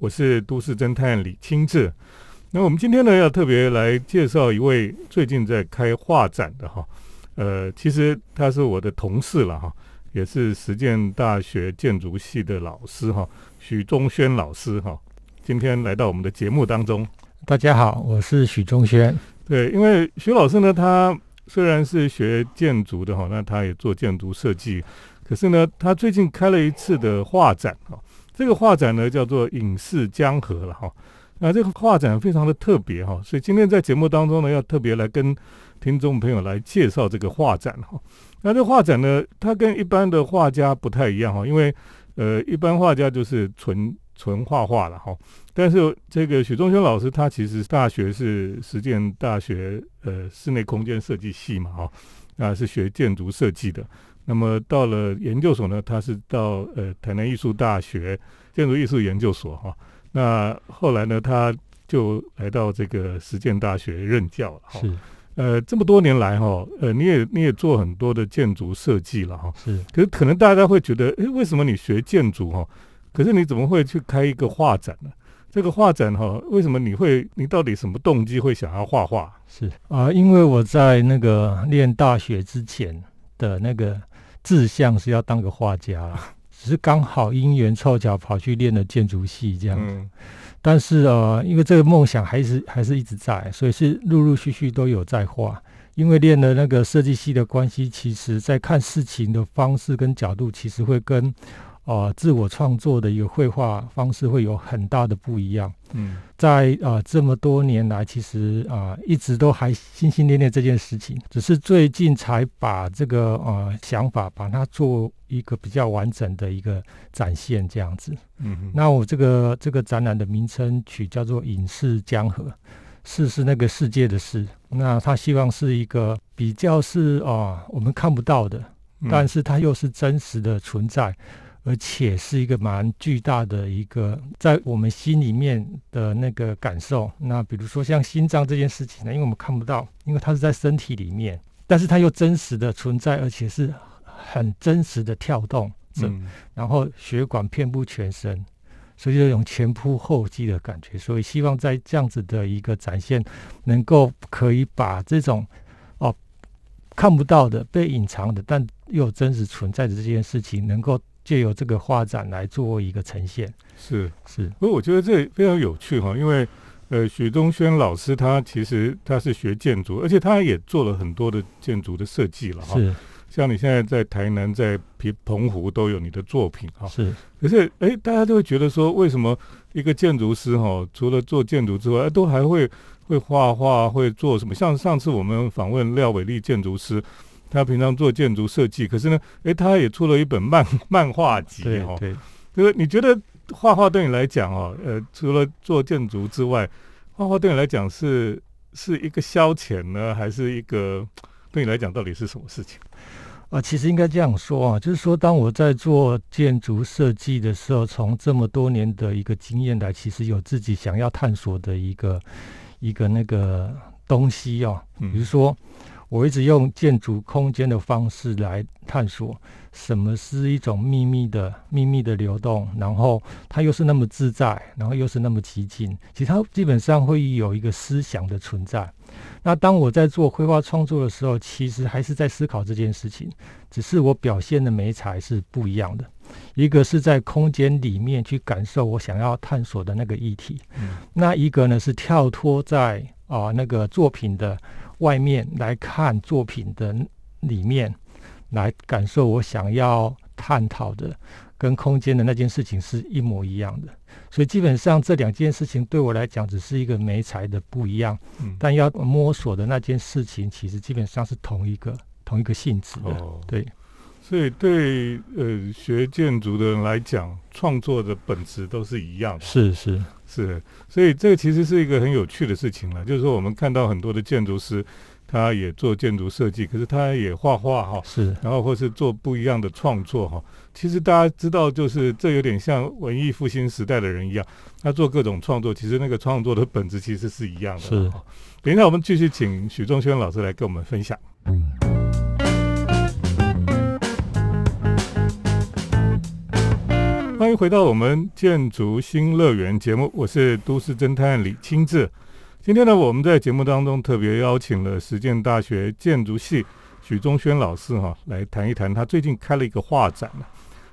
我是都市侦探李清志。那我们今天呢，要特别来介绍一位最近在开画展的哈，呃，其实他是我的同事了哈，也是实践大学建筑系的老师哈，许忠轩老师哈，今天来到我们的节目当中。大家好，我是许忠轩。对，因为许老师呢，他虽然是学建筑的哈，那他也做建筑设计，可是呢，他最近开了一次的画展哈，这个画展呢叫做“影视江河”了哈。那这个画展非常的特别哈，所以今天在节目当中呢，要特别来跟听众朋友来介绍这个画展哈。那这画展呢，它跟一般的画家不太一样哈，因为呃，一般画家就是纯纯画画了哈。但是这个许忠轩老师，他其实大学是实践大学呃室内空间设计系嘛哈，啊是学建筑设计的。那么到了研究所呢，他是到呃台南艺术大学建筑艺术研究所哈。那后来呢，他就来到这个实践大学任教了。是，呃，这么多年来哈，呃，你也你也做很多的建筑设计了哈。是，可是可能大家会觉得，诶，为什么你学建筑哈？可是你怎么会去开一个画展呢？这个画展哈，为什么你会？你到底什么动机会想要画画？是啊，因为我在那个念大学之前的那个志向是要当个画家。只是刚好因缘凑巧跑去练了建筑系这样子，但是呃，因为这个梦想还是还是一直在，所以是陆陆续续都有在画。因为练了那个设计系的关系，其实在看事情的方式跟角度，其实会跟。啊，自我创作的一个绘画方式会有很大的不一样。嗯，在啊这么多年来，其实啊一直都还心心念念这件事情，只是最近才把这个呃想法把它做一个比较完整的一个展现这样子。嗯，那我这个这个展览的名称取叫做“影视江河”，世是那个世界的世，那他希望是一个比较是啊我们看不到的，但是它又是真实的存在。而且是一个蛮巨大的一个在我们心里面的那个感受。那比如说像心脏这件事情呢，因为我们看不到，因为它是在身体里面，但是它又真实的存在，而且是很真实的跳动着。然后血管遍布全身，所以有种前仆后继的感觉。所以希望在这样子的一个展现，能够可以把这种哦看不到的、被隐藏的，但又真实存在的这件事情，能够。借由这个画展来做一个呈现，是是。不过我觉得这非常有趣哈，因为呃，许东轩老师他其实他是学建筑，而且他也做了很多的建筑的设计了哈。是，像你现在在台南、在平澎湖都有你的作品哈。是。可是哎，大家都会觉得说，为什么一个建筑师哈，除了做建筑之外，都还会会画画，会做什么？像上次我们访问廖伟丽建筑师。他平常做建筑设计，可是呢，诶，他也出了一本漫 漫画集哈。对，就是你觉得画画对你来讲哦，呃，除了做建筑之外，画画对你来讲是是一个消遣呢，还是一个对你来讲到底是什么事情？啊，其实应该这样说啊，就是说，当我在做建筑设计的时候，从这么多年的一个经验来，其实有自己想要探索的一个一个那个东西哦，比如说。我一直用建筑空间的方式来探索什么是一种秘密的秘密的流动，然后它又是那么自在，然后又是那么激进。其实它基本上会有一个思想的存在。那当我在做绘画创作的时候，其实还是在思考这件事情，只是我表现的美材是不一样的。一个是在空间里面去感受我想要探索的那个议题，那一个呢是跳脱在啊那个作品的。外面来看作品的里面，来感受我想要探讨的跟空间的那件事情是一模一样的，所以基本上这两件事情对我来讲只是一个媒材的不一样，但要摸索的那件事情其实基本上是同一个同一个性质的，对。所以对呃学建筑的人来讲，创作的本质都是一样的，是是。是，所以这个其实是一个很有趣的事情了。就是说，我们看到很多的建筑师，他也做建筑设计，可是他也画画哈，是，然后或是做不一样的创作哈。其实大家知道，就是这有点像文艺复兴时代的人一样，他做各种创作，其实那个创作的本质其实是一样的。是，等一下我们继续请许仲轩老师来跟我们分享。欢欢迎回到我们建筑新乐园节目，我是都市侦探李清志。今天呢，我们在节目当中特别邀请了实践大学建筑系许宗轩老师哈，来谈一谈他最近开了一个画展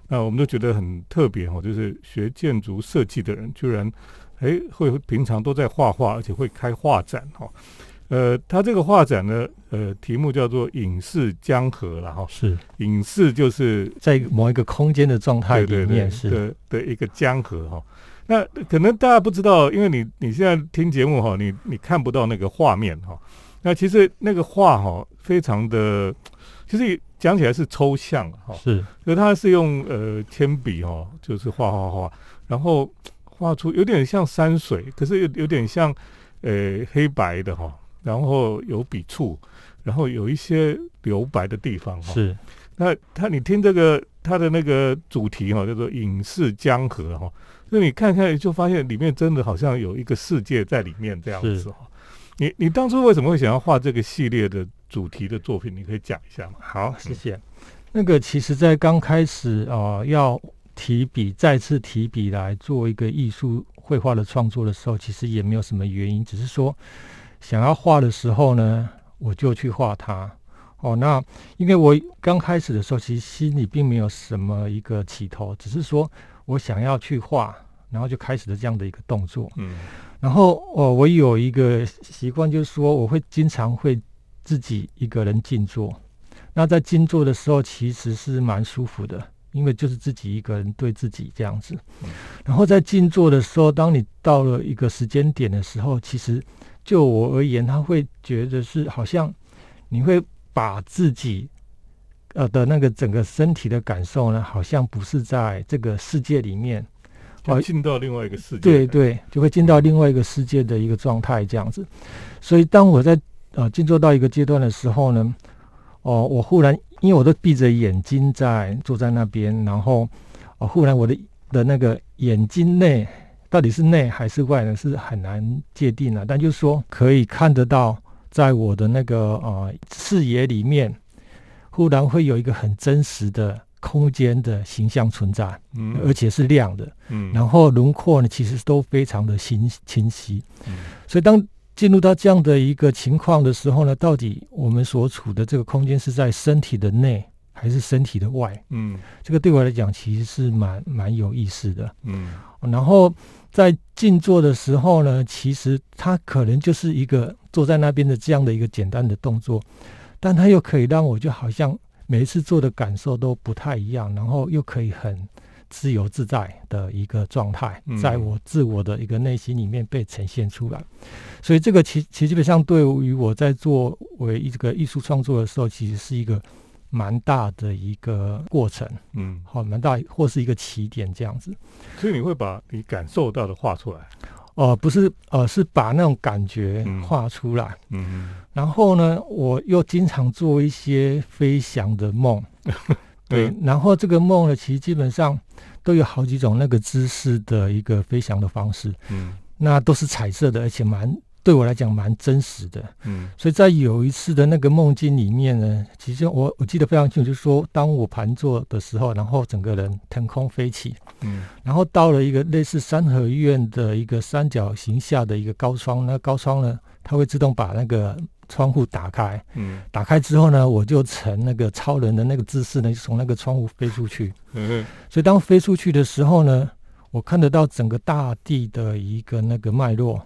那我们都觉得很特别哈，就是学建筑设计的人居然哎会平常都在画画，而且会开画展哈。呃，他这个画展呢，呃，题目叫做“影视江河”了哈。是，影视就是在某一个空间的状态里面是的的一个江河哈。那可能大家不知道，因为你你现在听节目哈，你你看不到那个画面哈。那其实那个画哈，非常的，其实讲起来是抽象哈。是，所以他是用呃铅笔哈，就是画画画，然后画出有点像山水，可是有有点像呃黑白的哈。然后有笔触，然后有一些留白的地方哈。是，那他你听这个他的那个主题哈，叫做“影视江河”哈。那你看看就发现里面真的好像有一个世界在里面这样子哈。你你当初为什么会想要画这个系列的主题的作品？你可以讲一下吗？好，谢谢。那个其实，在刚开始啊，要提笔再次提笔来做一个艺术绘画的创作的时候，其实也没有什么原因，只是说。想要画的时候呢，我就去画它。哦，那因为我刚开始的时候，其实心里并没有什么一个起头，只是说我想要去画，然后就开始了这样的一个动作。嗯，然后哦，我有一个习惯，就是说我会经常会自己一个人静坐。那在静坐的时候，其实是蛮舒服的，因为就是自己一个人对自己这样子。然后在静坐的时候，当你到了一个时间点的时候，其实。就我而言，他会觉得是好像你会把自己呃的那个整个身体的感受呢，好像不是在这个世界里面，会，进到另外一个世界，对对，就会进到另外一个世界的一个状态这样子。所以当我在呃静坐到一个阶段的时候呢，哦，我忽然因为我都闭着眼睛在坐在那边，然后哦，忽然我的的那个眼睛内。到底是内还是外呢？是很难界定的。但就是说，可以看得到，在我的那个呃视野里面，忽然会有一个很真实的空间的形象存在，嗯，而且是亮的，嗯，然后轮廓呢，其实都非常的清清晰，嗯，所以当进入到这样的一个情况的时候呢，到底我们所处的这个空间是在身体的内还是身体的外？嗯，这个对我来讲其实是蛮蛮有意思的，嗯，然后。在静坐的时候呢，其实它可能就是一个坐在那边的这样的一个简单的动作，但它又可以让我就好像每一次做的感受都不太一样，然后又可以很自由自在的一个状态，在我自我的一个内心里面被呈现出来。所以这个其其实基本上对于我在作为一个艺术创作的时候，其实是一个。蛮大的一个过程，嗯，好，蛮大，或是一个起点这样子。所以你会把你感受到的画出来？哦，不是，呃，是把那种感觉画出来。嗯，然后呢，我又经常做一些飞翔的梦。对，然后这个梦呢，其实基本上都有好几种那个姿势的一个飞翔的方式。嗯，那都是彩色的，而且蛮。对我来讲蛮真实的，嗯，所以在有一次的那个梦境里面呢，其实我我记得非常清楚，就是说，当我盘坐的时候，然后整个人腾空飞起，嗯，然后到了一个类似三合院的一个三角形下的一个高窗，那高窗呢，它会自动把那个窗户打开，嗯，打开之后呢，我就成那个超人的那个姿势呢，就从那个窗户飞出去，嗯，所以当飞出去的时候呢，我看得到整个大地的一个那个脉络。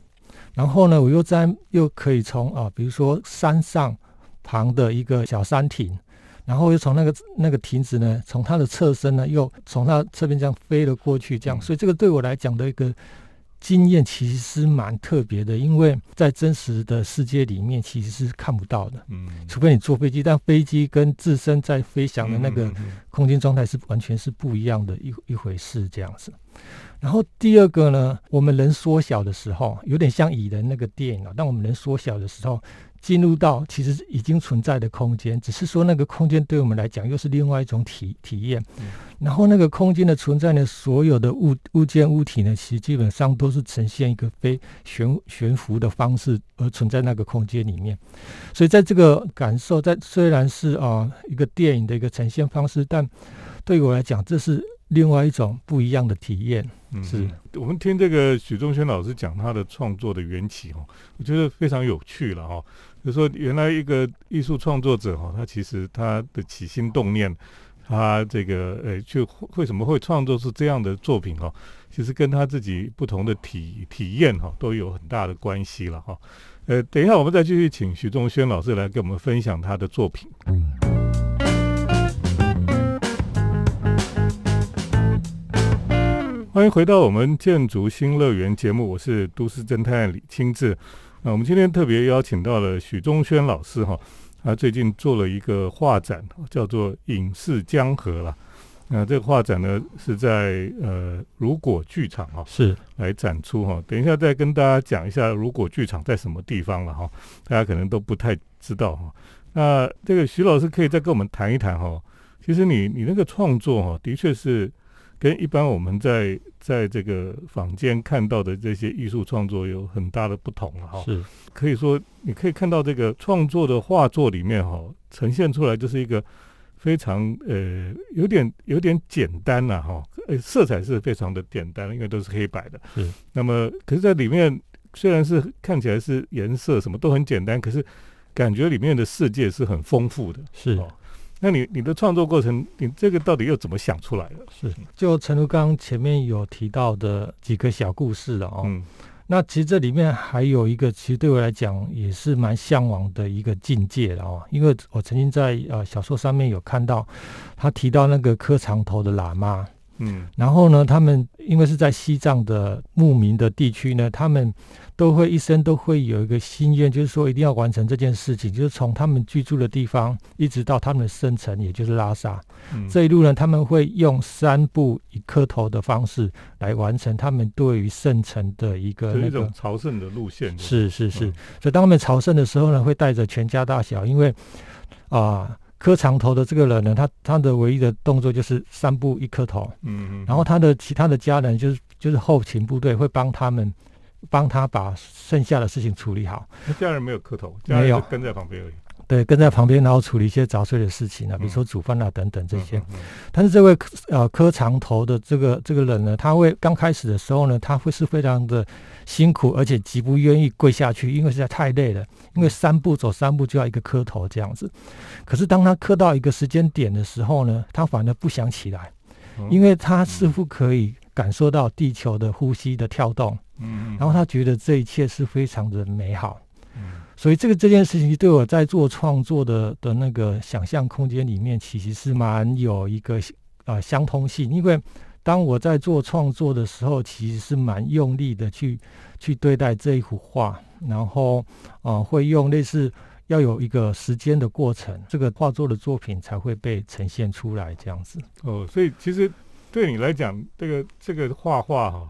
然后呢，我又在又可以从啊，比如说山上旁的一个小山亭，然后又从那个那个亭子呢，从它的侧身呢，又从它侧边这样飞了过去，这样。所以这个对我来讲的一个经验，其实蛮特别的，因为在真实的世界里面其实是看不到的。嗯，除非你坐飞机，但飞机跟自身在飞翔的那个空间状态是完全是不一样的一一回事，这样子。然后第二个呢，我们人缩小的时候，有点像蚁人那个电影啊。当我们人缩小的时候，进入到其实已经存在的空间，只是说那个空间对我们来讲又是另外一种体体验。然后那个空间的存在呢，所有的物物件物体呢，其实基本上都是呈现一个非悬悬浮的方式而存在那个空间里面。所以在这个感受，在虽然是啊一个电影的一个呈现方式，但对于我来讲，这是。另外一种不一样的体验。嗯，是我们听这个许忠轩老师讲他的创作的缘起哦，我觉得非常有趣了哈。就说原来一个艺术创作者哈，他其实他的起心动念，他这个呃，就为什么会创作出这样的作品哦？其实跟他自己不同的体体验哈，都有很大的关系了哈。呃，等一下我们再继续请许忠轩老师来跟我们分享他的作品。欢迎回到我们建筑新乐园节目，我是都市侦探李清志。那我们今天特别邀请到了许忠轩老师哈，他最近做了一个画展，叫做《影视江河》了。那这个画展呢是在呃如果剧场哈是来展出哈，等一下再跟大家讲一下如果剧场在什么地方了哈，大家可能都不太知道哈。那这个徐老师可以再跟我们谈一谈哈，其实你你那个创作哈，的确是跟一般我们在在这个坊间看到的这些艺术创作有很大的不同了哈。是可以说你可以看到这个创作的画作里面哈，呈现出来就是一个。非常呃，有点有点简单呐，哈，呃，色彩是非常的简单，因为都是黑白的。是。那么，可是在里面虽然是看起来是颜色什么都很简单，可是感觉里面的世界是很丰富的。是。哦，那你你的创作过程，你这个到底又怎么想出来的？是。就陈如刚前面有提到的几个小故事了哦。嗯。那其实这里面还有一个，其实对我来讲也是蛮向往的一个境界了哦，因为我曾经在呃小说上面有看到，他提到那个磕长头的喇嘛。嗯，然后呢，他们因为是在西藏的牧民的地区呢，他们都会一生都会有一个心愿，就是说一定要完成这件事情，就是从他们居住的地方一直到他们的圣城，也就是拉萨。嗯，这一路呢，他们会用三步一磕头的方式来完成他们对于圣城的一个那种朝圣的路线。是是是，所以当他们朝圣的时候呢，会带着全家大小，因为啊。磕长头的这个人呢，他他的唯一的动作就是三步一磕头，嗯嗯，然后他的其他的家人就是就是后勤部队会帮他们帮他把剩下的事情处理好。他家人没有磕头，没有跟在旁边而已。对，跟在旁边，然后处理一些杂碎的事情啊，比如说煮饭啊等等这些。但是这位呃磕长头的这个这个人呢，他会刚开始的时候呢，他会是非常的辛苦，而且极不愿意跪下去，因为实在太累了。因为三步走三步就要一个磕头这样子。可是当他磕到一个时间点的时候呢，他反而不想起来，因为他似乎可以感受到地球的呼吸的跳动。嗯，然后他觉得这一切是非常的美好。所以这个这件事情对我在做创作的的那个想象空间里面，其实是蛮有一个啊相通性。因为当我在做创作的时候，其实是蛮用力的去去对待这一幅画，然后啊会用类似要有一个时间的过程，这个画作的作品才会被呈现出来这样子。哦，所以其实对你来讲，这个这个画画哈，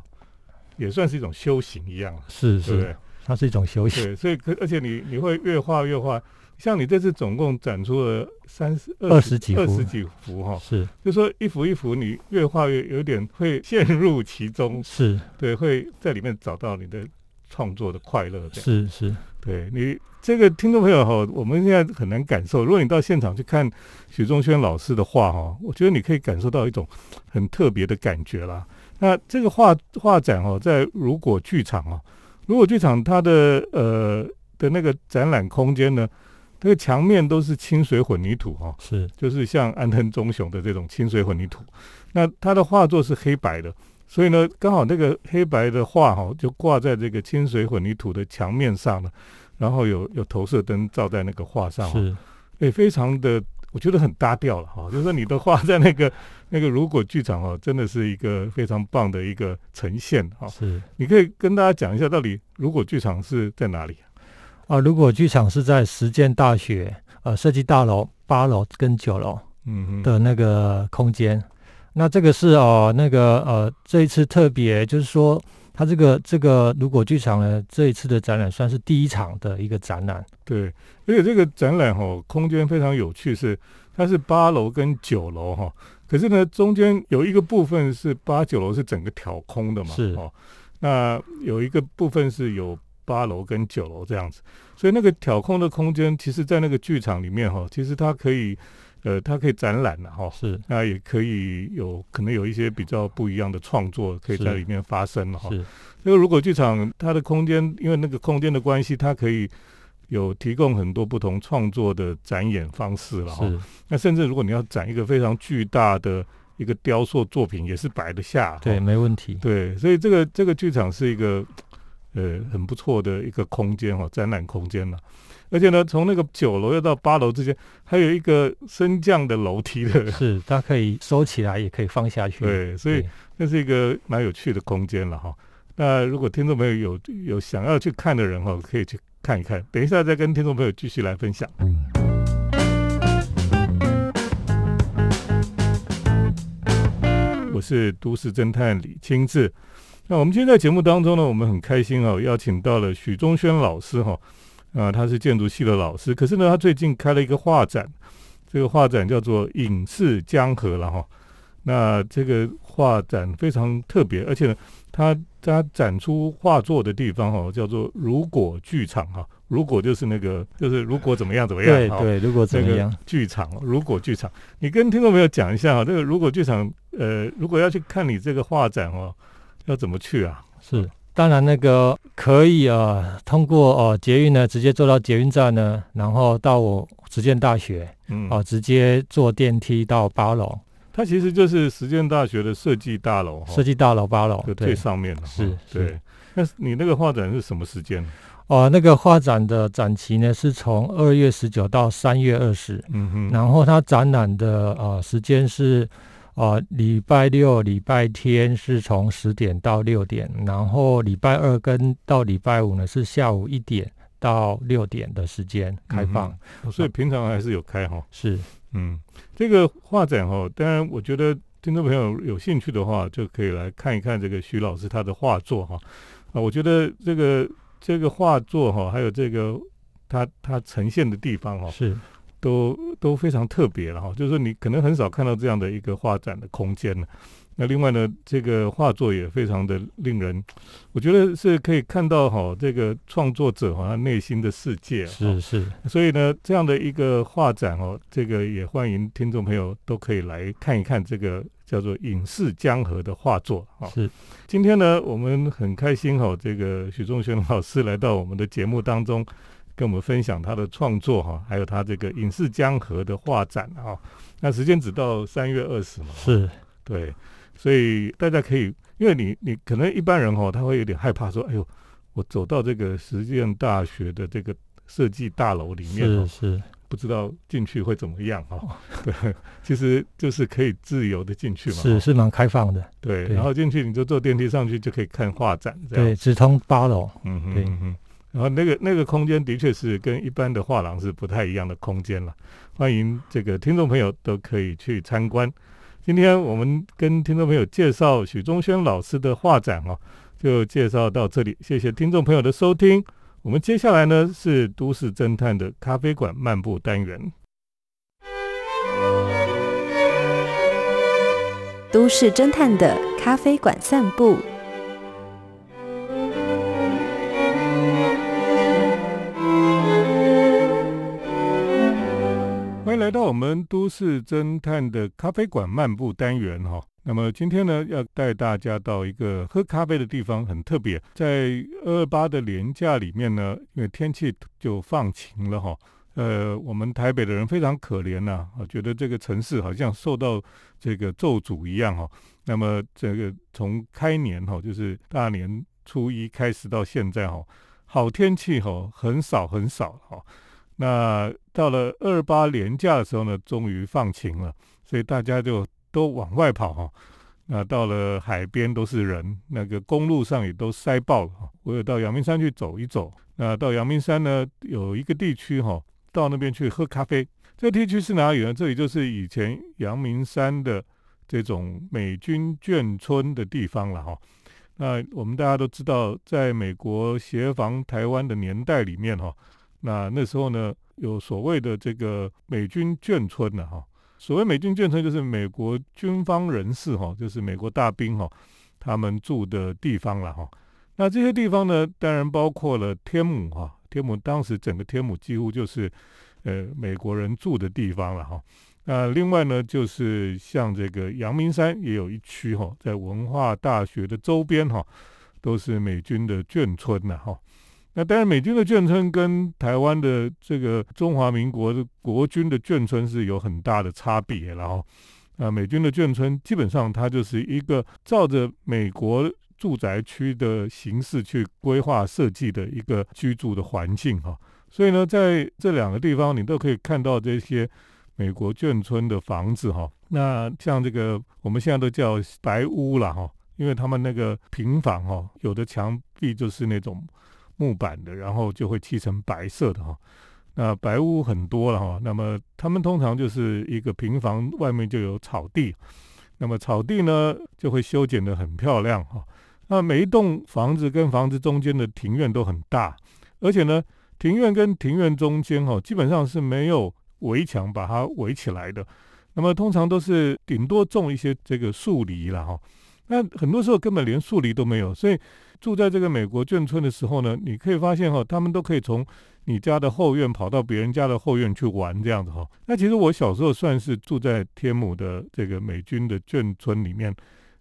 也算是一种修行一样，是是。它是一种休息，对，所以可而且你你会越画越画，像你这次总共展出了三十二十几二十几幅哈，是，就说一幅一幅你越画越有点会陷入其中，是对，会在里面找到你的创作的快乐，是是，对你这个听众朋友哈，我们现在很难感受，如果你到现场去看许忠轩老师的画哈，我觉得你可以感受到一种很特别的感觉啦。那这个画画展哦，在如果剧场哦。如果剧场它的呃的那个展览空间呢，那个墙面都是清水混凝土哈，是。就是像安藤忠雄的这种清水混凝土，那他的画作是黑白的，所以呢，刚好那个黑白的画哈就挂在这个清水混凝土的墙面上了，然后有有投射灯照在那个画上，是，也非常的。我觉得很搭调了哈，就是说你的画 在那个那个如果剧场哦，真的是一个非常棒的一个呈现哈。是，你可以跟大家讲一下，到底如果剧场是在哪里啊？如果剧场是在实践大学呃设计大楼八楼跟九楼嗯的那个空间，那这个是哦那个呃这一次特别就是说。它这个这个如果剧场呢，这一次的展览算是第一场的一个展览。对，而且这个展览哈，空间非常有趣，是它是八楼跟九楼哈，可是呢，中间有一个部分是八九楼是整个挑空的嘛，是哦。那有一个部分是有八楼跟九楼这样子，所以那个挑空的空间，其实在那个剧场里面哈，其实它可以。呃，它可以展览了哈，是，那也可以有可能有一些比较不一样的创作可以在里面发生了哈。是，这个如果剧场它的空间，因为那个空间的关系，它可以有提供很多不同创作的展演方式了哈。那甚至如果你要展一个非常巨大的一个雕塑作品，也是摆得下。对，没问题。对，所以这个这个剧场是一个呃很不错的一个空间哈，展览空间了。而且呢，从那个九楼要到八楼之间，还有一个升降的楼梯的，是它可以收起来，也可以放下去。对，所以那是一个蛮有趣的空间了哈。那如果听众朋友有有想要去看的人哈，可以去看一看。等一下再跟听众朋友继续来分享。我是都市侦探李清志。那我们今天在节目当中呢，我们很开心哦，邀请到了许忠轩老师哈。啊，他是建筑系的老师，可是呢，他最近开了一个画展，这个画展叫做《影视江河》了哈。那这个画展非常特别，而且呢，他他展出画作的地方哈，叫做“如果剧场”哈。如果就是那个，就是如果怎么样怎么样？对对，如果怎么样？剧场，如果剧场，你跟听众朋友讲一下哈，这个如果剧场，呃，如果要去看你这个画展哦，要怎么去啊？是。当然，那个可以啊，通过哦捷运呢，直接坐到捷运站呢，然后到我实践大学，嗯，哦，直接坐电梯到八楼。它其实就是实践大学的设计大楼，设计大楼八楼最上面是，对。那你那个画展是什么时间？哦，那个画展的展期呢，是从二月十九到三月二十，嗯哼，然后它展览的呃时间是。哦，礼拜六、礼拜天是从十点到六点，然后礼拜二跟到礼拜五呢是下午一点到六点的时间开放，所以平常还是有开哈。是，嗯，这个画展哈，当然我觉得听众朋友有兴趣的话，就可以来看一看这个徐老师他的画作哈。啊，我觉得这个这个画作哈，还有这个他他呈现的地方哈，是。都都非常特别了哈，就是说你可能很少看到这样的一个画展的空间了。那另外呢，这个画作也非常的令人，我觉得是可以看到哈，这个创作者哈他内心的世界。是是。所以呢，这样的一个画展哦，这个也欢迎听众朋友都可以来看一看这个叫做《影视江河》的画作啊。是。今天呢，我们很开心哈，这个许仲轩老师来到我们的节目当中。跟我们分享他的创作哈，还有他这个影视江河的画展啊。那时间只到三月二十嘛，是对，所以大家可以，因为你你可能一般人哈，他会有点害怕说，哎呦，我走到这个实践大学的这个设计大楼里面，是是，不知道进去会怎么样哈。对，其实就是可以自由的进去嘛，是是蛮开放的。对，然后进去你就坐电梯上去就可以看画展，这样对，直通八楼。嗯嗯嗯。然后那个那个空间的确是跟一般的画廊是不太一样的空间了，欢迎这个听众朋友都可以去参观。今天我们跟听众朋友介绍许忠轩老师的画展哦，就介绍到这里，谢谢听众朋友的收听。我们接下来呢是都市侦探的咖啡馆漫步单元，都市侦探的咖啡馆散步。欢迎来到我们都市侦探的咖啡馆漫步单元哈，那么今天呢要带大家到一个喝咖啡的地方，很特别。在二二八的年假里面呢，因为天气就放晴了哈，呃，我们台北的人非常可怜呐，我觉得这个城市好像受到这个咒诅一样哈。那么这个从开年哈，就是大年初一开始到现在哈，好天气哈很少很少哈。那到了二八年假的时候呢，终于放晴了，所以大家就都往外跑哈。那到了海边都是人，那个公路上也都塞爆了。我有到阳明山去走一走。那到阳明山呢，有一个地区哈，到那边去喝咖啡。这个地区是哪里呢？这里就是以前阳明山的这种美军眷村的地方了哈。那我们大家都知道，在美国协防台湾的年代里面哈。那那时候呢，有所谓的这个美军眷村呢，哈，所谓美军眷村就是美国军方人士哈，就是美国大兵哈，他们住的地方了哈。那这些地方呢，当然包括了天母哈，天母当时整个天母几乎就是呃美国人住的地方了哈。那另外呢，就是像这个阳明山也有一区哈，在文化大学的周边哈，都是美军的眷村呐哈。那当然，美军的眷村跟台湾的这个中华民国的国军的眷村是有很大的差别了哈。啊，美军的眷村基本上它就是一个照着美国住宅区的形式去规划设计的一个居住的环境哈。所以呢，在这两个地方你都可以看到这些美国眷村的房子哈。那像这个我们现在都叫白屋了哈，因为他们那个平房哈，有的墙壁就是那种。木板的，然后就会漆成白色的哈。那白屋很多了哈。那么他们通常就是一个平房，外面就有草地。那么草地呢，就会修剪的很漂亮哈。那每一栋房子跟房子中间的庭院都很大，而且呢，庭院跟庭院中间哈，基本上是没有围墙把它围起来的。那么通常都是顶多种一些这个树篱了哈。那很多时候根本连树篱都没有，所以。住在这个美国眷村的时候呢，你可以发现哈，他们都可以从你家的后院跑到别人家的后院去玩这样子哈。那其实我小时候算是住在天母的这个美军的眷村里面，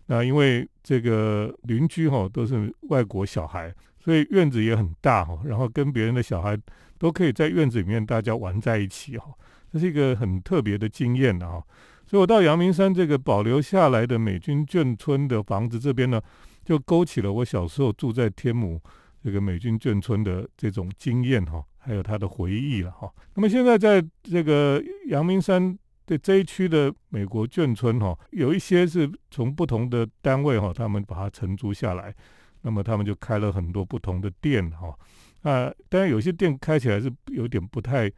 那因为这个邻居哈都是外国小孩，所以院子也很大哈，然后跟别人的小孩都可以在院子里面大家玩在一起哈，这是一个很特别的经验的哈。所以我到阳明山这个保留下来的美军眷村的房子这边呢。就勾起了我小时候住在天母这个美军眷村的这种经验哈，还有他的回忆了哈。那么现在在这个阳明山的这一区的美国眷村哈，有一些是从不同的单位哈，他们把它承租下来，那么他们就开了很多不同的店哈。啊，当然有些店开起来是有点不太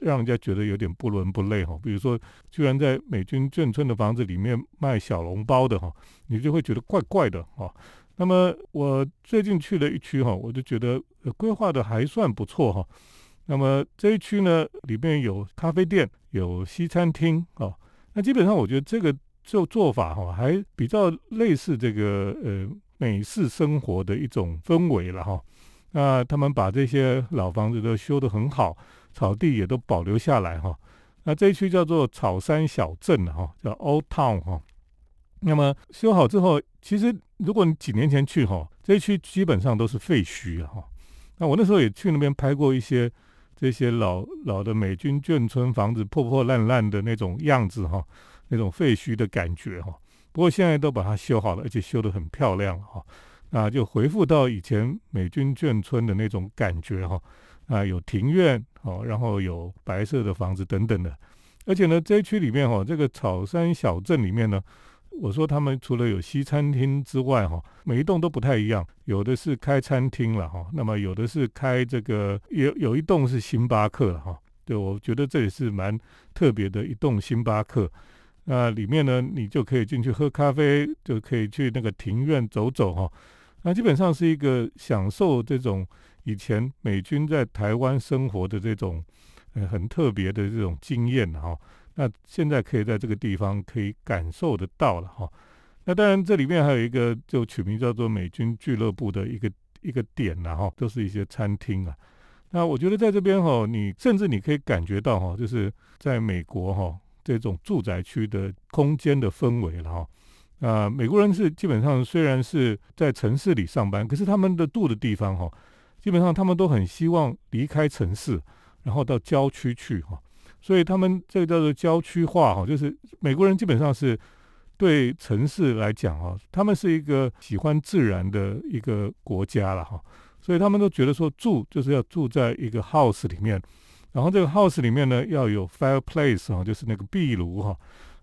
让人家觉得有点不伦不类哈。比如说，居然在美军眷村的房子里面卖小笼包的哈，你就会觉得怪怪的哈。那么我最近去了一区哈，我就觉得规划的还算不错哈。那么这一区呢，里面有咖啡店，有西餐厅哦。那基本上我觉得这个做做法哈，还比较类似这个呃美式生活的一种氛围了哈。那他们把这些老房子都修得很好，草地也都保留下来哈。那这一区叫做草山小镇哈，叫 Old Town 哈。那么修好之后，其实如果你几年前去哈，这一区基本上都是废墟了哈。那我那时候也去那边拍过一些这些老老的美军眷村房子破破烂烂的那种样子哈，那种废墟的感觉哈。不过现在都把它修好了，而且修得很漂亮哈。啊，就回复到以前美军眷村的那种感觉哈，啊，有庭院哦，然后有白色的房子等等的，而且呢，这一区里面哈，这个草山小镇里面呢，我说他们除了有西餐厅之外哈，每一栋都不太一样，有的是开餐厅了哈，那么有的是开这个，有有一栋是星巴克了哈，对我觉得这也是蛮特别的一栋星巴克，那里面呢，你就可以进去喝咖啡，就可以去那个庭院走走哈。那基本上是一个享受这种以前美军在台湾生活的这种呃很特别的这种经验哈。那现在可以在这个地方可以感受得到了哈。那当然这里面还有一个就取名叫做美军俱乐部的一个一个点呐哈，都是一些餐厅啊。那我觉得在这边哈，你甚至你可以感觉到哈，就是在美国哈这种住宅区的空间的氛围了哈。啊，美国人是基本上虽然是在城市里上班，可是他们的住的地方哈，基本上他们都很希望离开城市，然后到郊区去哈。所以他们这个叫做郊区化哈，就是美国人基本上是对城市来讲哈，他们是一个喜欢自然的一个国家了哈。所以他们都觉得说住就是要住在一个 house 里面，然后这个 house 里面呢要有 fireplace 哈，就是那个壁炉哈。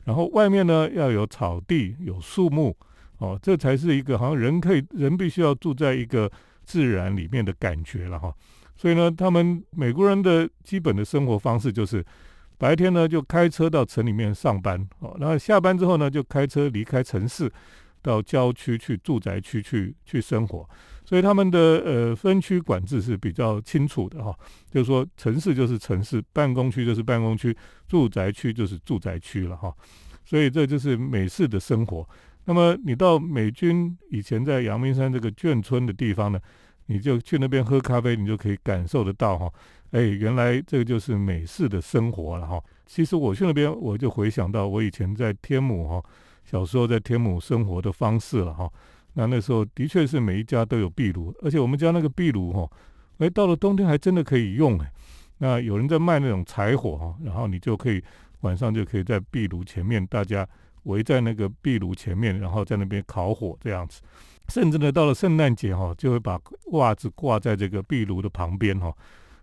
然后外面呢要有草地、有树木，哦，这才是一个好像人可以人必须要住在一个自然里面的感觉了哈。所以呢，他们美国人的基本的生活方式就是白天呢就开车到城里面上班，哦，然后下班之后呢就开车离开城市，到郊区去住宅区去去生活。所以他们的呃分区管制是比较清楚的哈，就是说城市就是城市，办公区就是办公区，住宅区就是住宅区了哈。所以这就是美式的生活。那么你到美军以前在阳明山这个眷村的地方呢，你就去那边喝咖啡，你就可以感受得到哈。哎，原来这个就是美式的生活了哈。其实我去那边，我就回想到我以前在天母哈，小时候在天母生活的方式了哈。那那时候的确是每一家都有壁炉，而且我们家那个壁炉哈，哎，到了冬天还真的可以用哎。那有人在卖那种柴火哈，然后你就可以晚上就可以在壁炉前面，大家围在那个壁炉前面，然后在那边烤火这样子。甚至呢，到了圣诞节哈，就会把袜子挂在这个壁炉的旁边哈，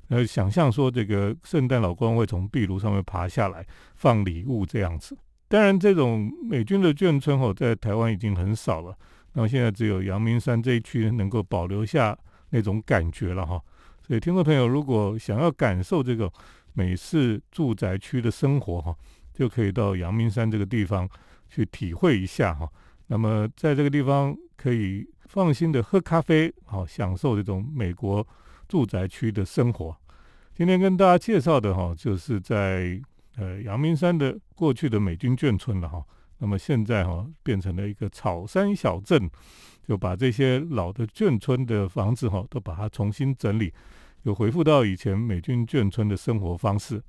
呃，想象说这个圣诞老公会从壁炉上面爬下来放礼物这样子。当然，这种美军的眷村哦，在台湾已经很少了。那么现在只有阳明山这一区能够保留下那种感觉了哈。所以，听众朋友如果想要感受这个美式住宅区的生活哈，就可以到阳明山这个地方去体会一下哈。那么，在这个地方可以放心的喝咖啡，好享受这种美国住宅区的生活。今天跟大家介绍的哈，就是在呃阳明山的过去的美军眷村了哈。那么现在哈变成了一个草山小镇，就把这些老的眷村的房子哈都把它重新整理，又恢复到以前美军眷村的生活方式。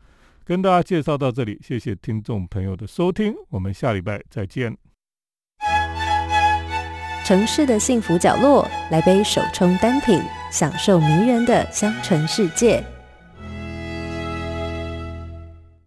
跟大家介绍到这里，谢谢听众朋友的收听，我们下礼拜再见。城市的幸福角落，来杯手冲单品，享受迷人的香醇世界。